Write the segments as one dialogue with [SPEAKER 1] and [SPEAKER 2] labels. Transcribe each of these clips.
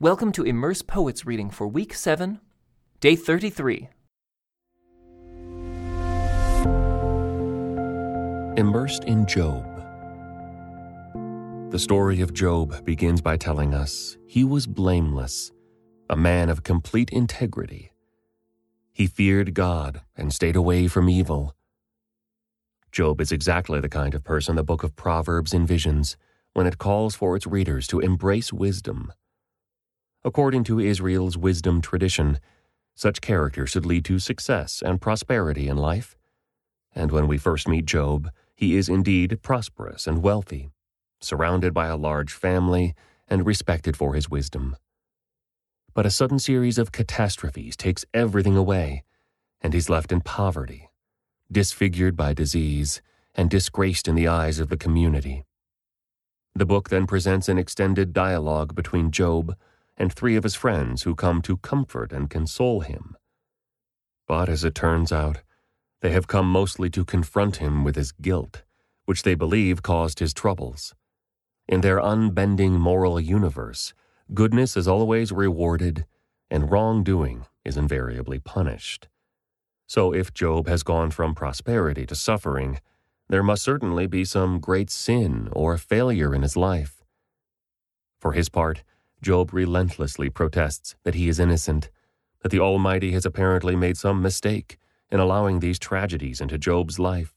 [SPEAKER 1] Welcome to Immerse Poets reading for week 7, day 33.
[SPEAKER 2] Immersed in Job. The story of Job begins by telling us he was blameless, a man of complete integrity. He feared God and stayed away from evil. Job is exactly the kind of person the book of Proverbs envisions when it calls for its readers to embrace wisdom According to Israel's wisdom tradition, such character should lead to success and prosperity in life. And when we first meet Job, he is indeed prosperous and wealthy, surrounded by a large family and respected for his wisdom. But a sudden series of catastrophes takes everything away, and he's left in poverty, disfigured by disease, and disgraced in the eyes of the community. The book then presents an extended dialogue between Job and three of his friends who come to comfort and console him. But as it turns out, they have come mostly to confront him with his guilt, which they believe caused his troubles. In their unbending moral universe, goodness is always rewarded, and wrongdoing is invariably punished. So if Job has gone from prosperity to suffering, there must certainly be some great sin or failure in his life. For his part, Job relentlessly protests that he is innocent, that the Almighty has apparently made some mistake in allowing these tragedies into Job's life.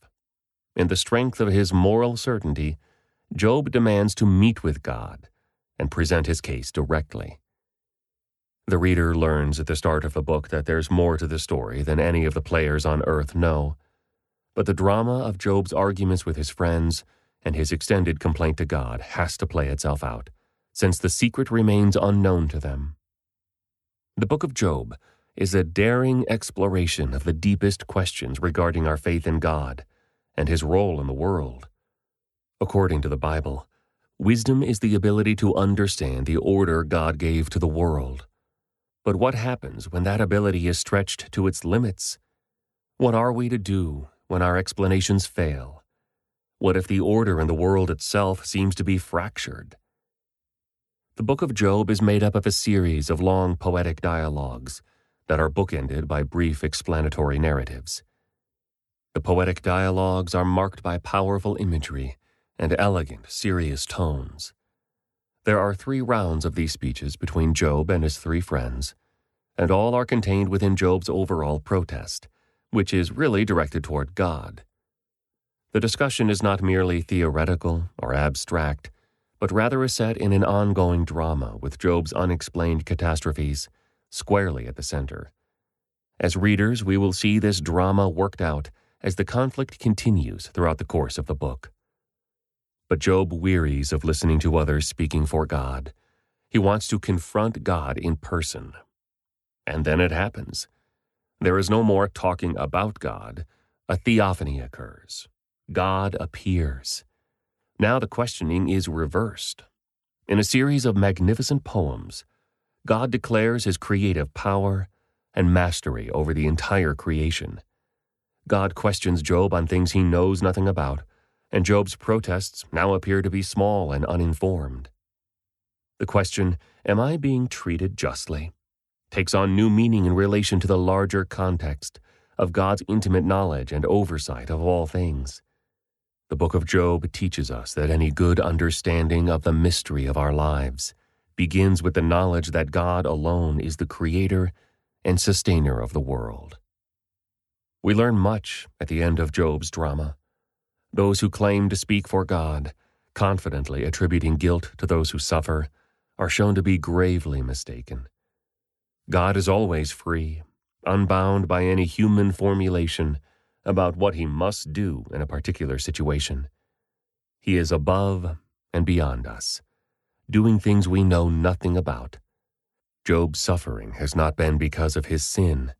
[SPEAKER 2] In the strength of his moral certainty, Job demands to meet with God and present his case directly. The reader learns at the start of the book that there's more to the story than any of the players on earth know. But the drama of Job's arguments with his friends and his extended complaint to God has to play itself out since the secret remains unknown to them. The Book of Job is a daring exploration of the deepest questions regarding our faith in God and his role in the world. According to the Bible, wisdom is the ability to understand the order God gave to the world. But what happens when that ability is stretched to its limits? What are we to do when our explanations fail? What if the order in the world itself seems to be fractured? The book of Job is made up of a series of long poetic dialogues that are bookended by brief explanatory narratives. The poetic dialogues are marked by powerful imagery and elegant, serious tones. There are three rounds of these speeches between Job and his three friends, and all are contained within Job's overall protest, which is really directed toward God. The discussion is not merely theoretical or abstract but rather is set in an ongoing drama with Job's unexplained catastrophes squarely at the center. As readers, we will see this drama worked out as the conflict continues throughout the course of the book. But Job wearies of listening to others speaking for God. He wants to confront God in person. And then it happens. There is no more talking about God. A theophany occurs. God appears. Now the questioning is reversed. In a series of magnificent poems, God declares his creative power and mastery over the entire creation. God questions Job on things he knows nothing about, and Job's protests now appear to be small and uninformed. The question, Am I being treated justly? takes on new meaning in relation to the larger context of God's intimate knowledge and oversight of all things. The book of Job teaches us that any good understanding of the mystery of our lives begins with the knowledge that God alone is the creator and sustainer of the world. We learn much at the end of Job's drama. Those who claim to speak for God, confidently attributing guilt to those who suffer, are shown to be gravely mistaken. God is always free, unbound by any human formulation about what he must do in a particular situation. He is above and beyond us, doing things we know nothing about. Job's suffering has not been because of his sin,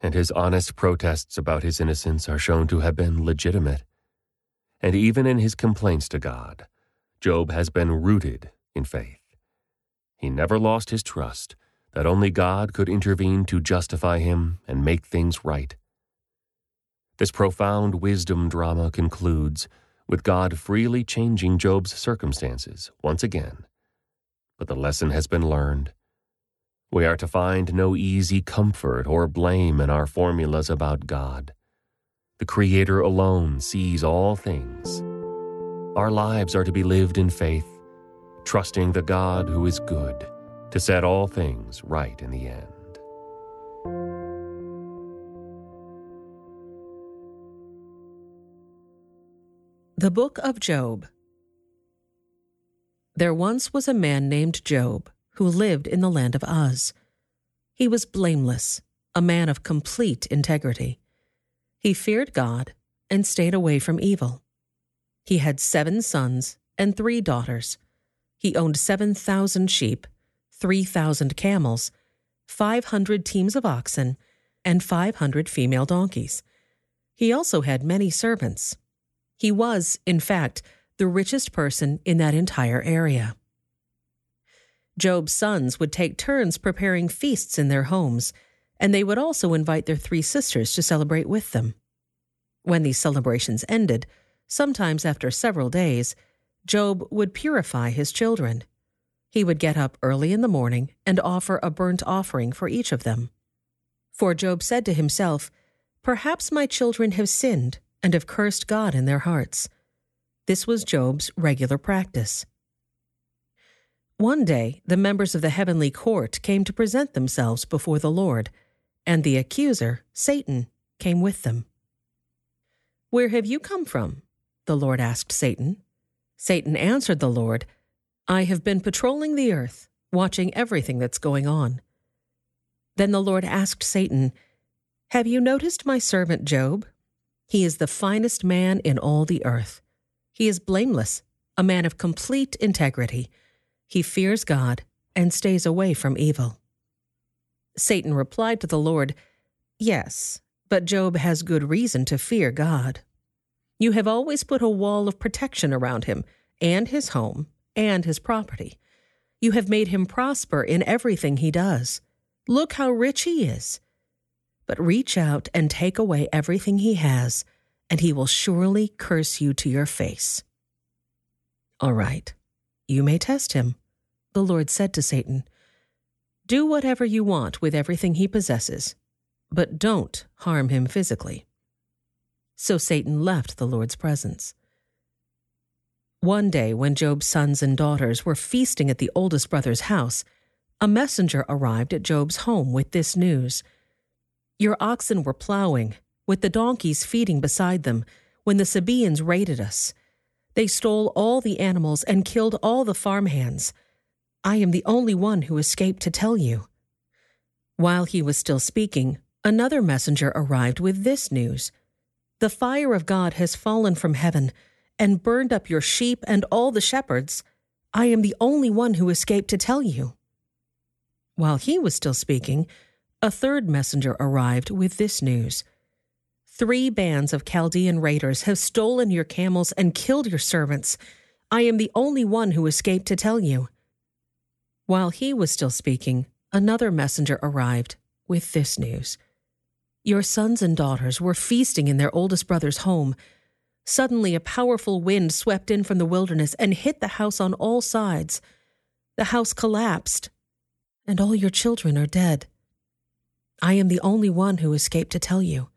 [SPEAKER 2] and his honest protests about his innocence are shown to have been legitimate. And even in his complaints to God, Job has been rooted in faith. He never lost his trust that only God could intervene to justify him and make things right. This profound wisdom drama concludes with God freely changing Job's circumstances once again. But the lesson has been learned, We are to find no easy comfort or blame in our formulas about God. The Creator alone sees all things. Our lives are to be lived in faith, trusting the God who is good to set all things right in the end.
[SPEAKER 3] The Book of Job. There once was a man named Job who lived in the land of Uz. He was blameless, a man of complete integrity. He feared God and stayed away from evil. He had seven sons and three daughters. He owned 7,000 sheep, 3,000 camels, 500 teams of oxen, and 500 female donkeys. He also had many servants. He was, in fact, the richest person in that entire area. Job's sons would take turns preparing feasts in their homes, and they would also invite their three sisters to celebrate with them. When these celebrations ended, sometimes after several days, Job would purify his children. He would get up early in the morning and offer a burnt offering for each of them. For Job said to himself, Perhaps my children have sinned and have cursed God in their hearts. This was Job's regular practice. One day, the members of the heavenly court came to present themselves before the Lord, and the accuser, Satan, came with them. Where have you come from? the Lord asked Satan. Satan answered the Lord, I have been patrolling the earth, watching everything that's going on. Then the Lord asked Satan, Have you noticed my servant Job? He is the finest man in all the earth. He is blameless, a man of complete integrity he fears God and stays away from evil. Satan replied to the Lord, Yes, but Job has good reason to fear God. You have always put a wall of protection around him and his home and his property. You have made him prosper in everything he does. Look how rich he is. But reach out and take away everything he has, and he will surely curse you to your face. All right, you may test him. The Lord said to Satan, Do whatever you want with everything he possesses, but don't harm him physically. So Satan left the Lord's presence. One day, when Job's sons and daughters were feasting at the oldest brother's house, a messenger arrived at Job's home with this news Your oxen were plowing, with the donkeys feeding beside them, when the Sabaeans raided us. They stole all the animals and killed all the farmhands. I am the only one who escaped to tell you. While he was still speaking, another messenger arrived with this news The fire of God has fallen from heaven and burned up your sheep and all the shepherds. I am the only one who escaped to tell you. While he was still speaking, a third messenger arrived with this news Three bands of Chaldean raiders have stolen your camels and killed your servants. I am the only one who escaped to tell you. While he was still speaking, another messenger arrived with this news Your sons and daughters were feasting in their oldest brother's home. Suddenly, a powerful wind swept in from the wilderness and hit the house on all sides. The house collapsed, and all your children are dead. I am the only one who escaped to tell you.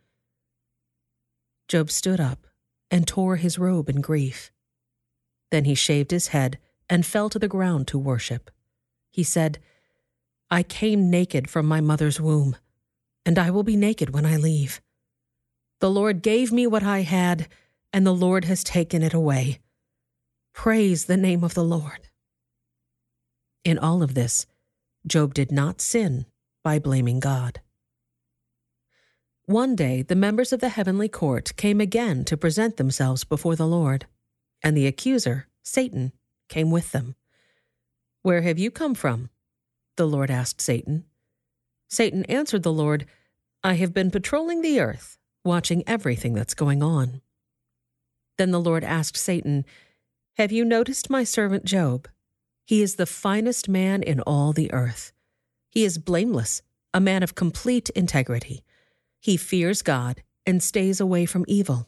[SPEAKER 3] Job stood up and tore his robe in grief. Then he shaved his head and fell to the ground to worship. He said, I came naked from my mother's womb, and I will be naked when I leave. The Lord gave me what I had, and the Lord has taken it away. Praise the name of the Lord. In all of this, Job did not sin by blaming God. One day the members of the heavenly court came again to present themselves before the Lord, and the accuser, Satan, came with them. Where have you come from? The Lord asked Satan. Satan answered the Lord, I have been patrolling the earth, watching everything that's going on. Then the Lord asked Satan, Have you noticed my servant Job? He is the finest man in all the earth. He is blameless, a man of complete integrity. He fears God and stays away from evil.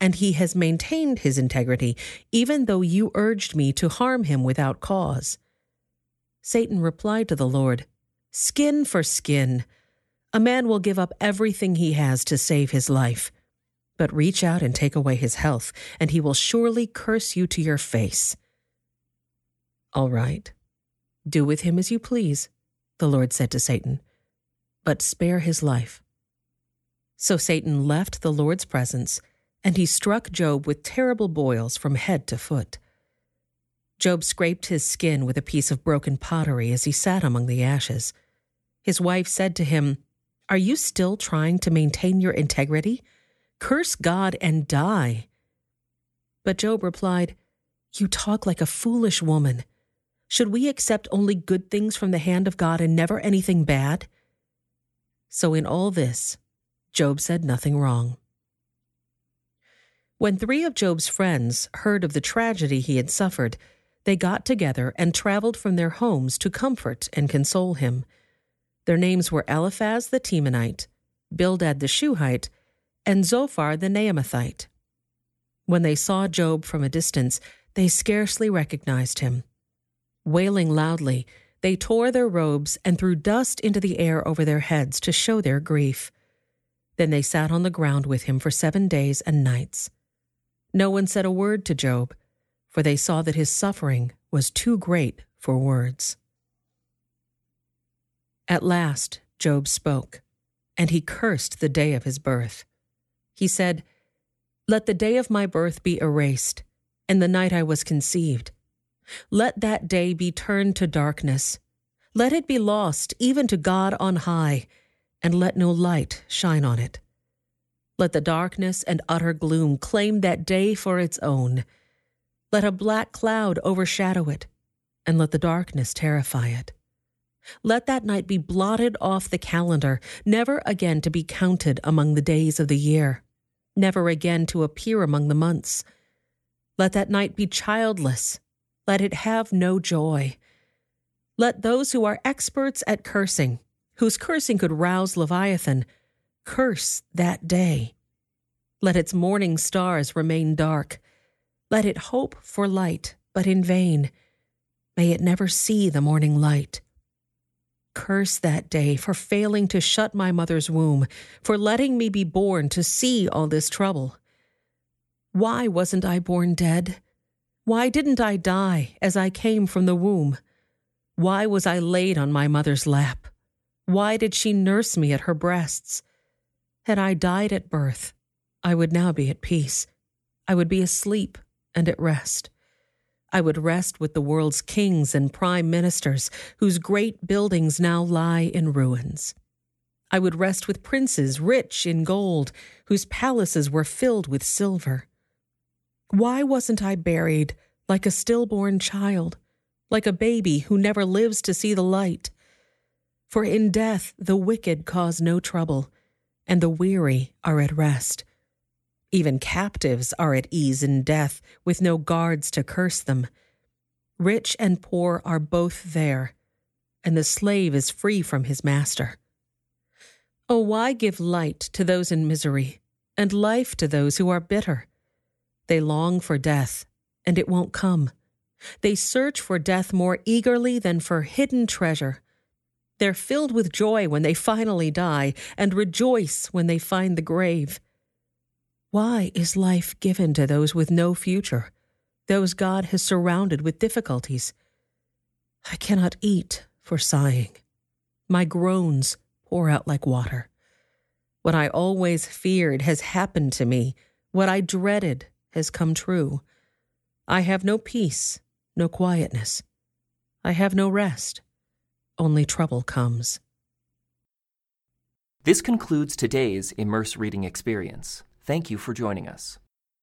[SPEAKER 3] And he has maintained his integrity, even though you urged me to harm him without cause. Satan replied to the Lord, Skin for skin. A man will give up everything he has to save his life. But reach out and take away his health, and he will surely curse you to your face. All right. Do with him as you please, the Lord said to Satan, but spare his life. So Satan left the Lord's presence, and he struck Job with terrible boils from head to foot. Job scraped his skin with a piece of broken pottery as he sat among the ashes. His wife said to him, Are you still trying to maintain your integrity? Curse God and die. But Job replied, You talk like a foolish woman. Should we accept only good things from the hand of God and never anything bad? So in all this, Job said nothing wrong. When three of Job's friends heard of the tragedy he had suffered, they got together and traveled from their homes to comfort and console him. Their names were Eliphaz the Temanite, Bildad the Shuhite, and Zophar the Naamathite. When they saw Job from a distance, they scarcely recognized him. Wailing loudly, they tore their robes and threw dust into the air over their heads to show their grief. Then they sat on the ground with him for seven days and nights. No one said a word to Job, for they saw that his suffering was too great for words. At last, Job spoke, and he cursed the day of his birth. He said, Let the day of my birth be erased, and the night I was conceived. Let that day be turned to darkness. Let it be lost even to God on high and let no light shine on it. Let the darkness and utter gloom claim that day for its own. Let a black cloud overshadow it, and let the darkness terrify it. Let that night be blotted off the calendar, never again to be counted among the days of the year, never again to appear among the months. Let that night be childless, let it have no joy. Let those who are experts at cursing whose cursing could rouse Leviathan, curse that day. Let its morning stars remain dark. Let it hope for light, but in vain. May it never see the morning light. Curse that day for failing to shut my mother's womb, for letting me be born to see all this trouble. Why wasn't I born dead? Why didn't I die as I came from the womb? Why was I laid on my mother's lap? Why did she nurse me at her breasts? Had I died at birth, I would now be at peace. I would be asleep and at rest. I would rest with the world's kings and prime ministers, whose great buildings now lie in ruins. I would rest with princes rich in gold, whose palaces were filled with silver. Why wasn't I buried like a stillborn child, like a baby who never lives to see the light? For in death the wicked cause no trouble, and the weary are at rest. Even captives are at ease in death, with no guards to curse them. Rich and poor are both there, and the slave is free from his master. Oh, why give light to those in misery, and life to those who are bitter? They long for death, and it won't come. They search for death more eagerly than for hidden treasure. They're filled with joy when they finally die and rejoice when they find the grave. Why is life given to those with no future, those God has surrounded with difficulties? I cannot eat for sighing. My groans pour out like water. What I always feared has happened to me. What I dreaded has come true. I have no peace, no quietness. I have no rest only trouble comes.
[SPEAKER 1] This concludes today's Immerse Reading Experience. Thank you for joining us.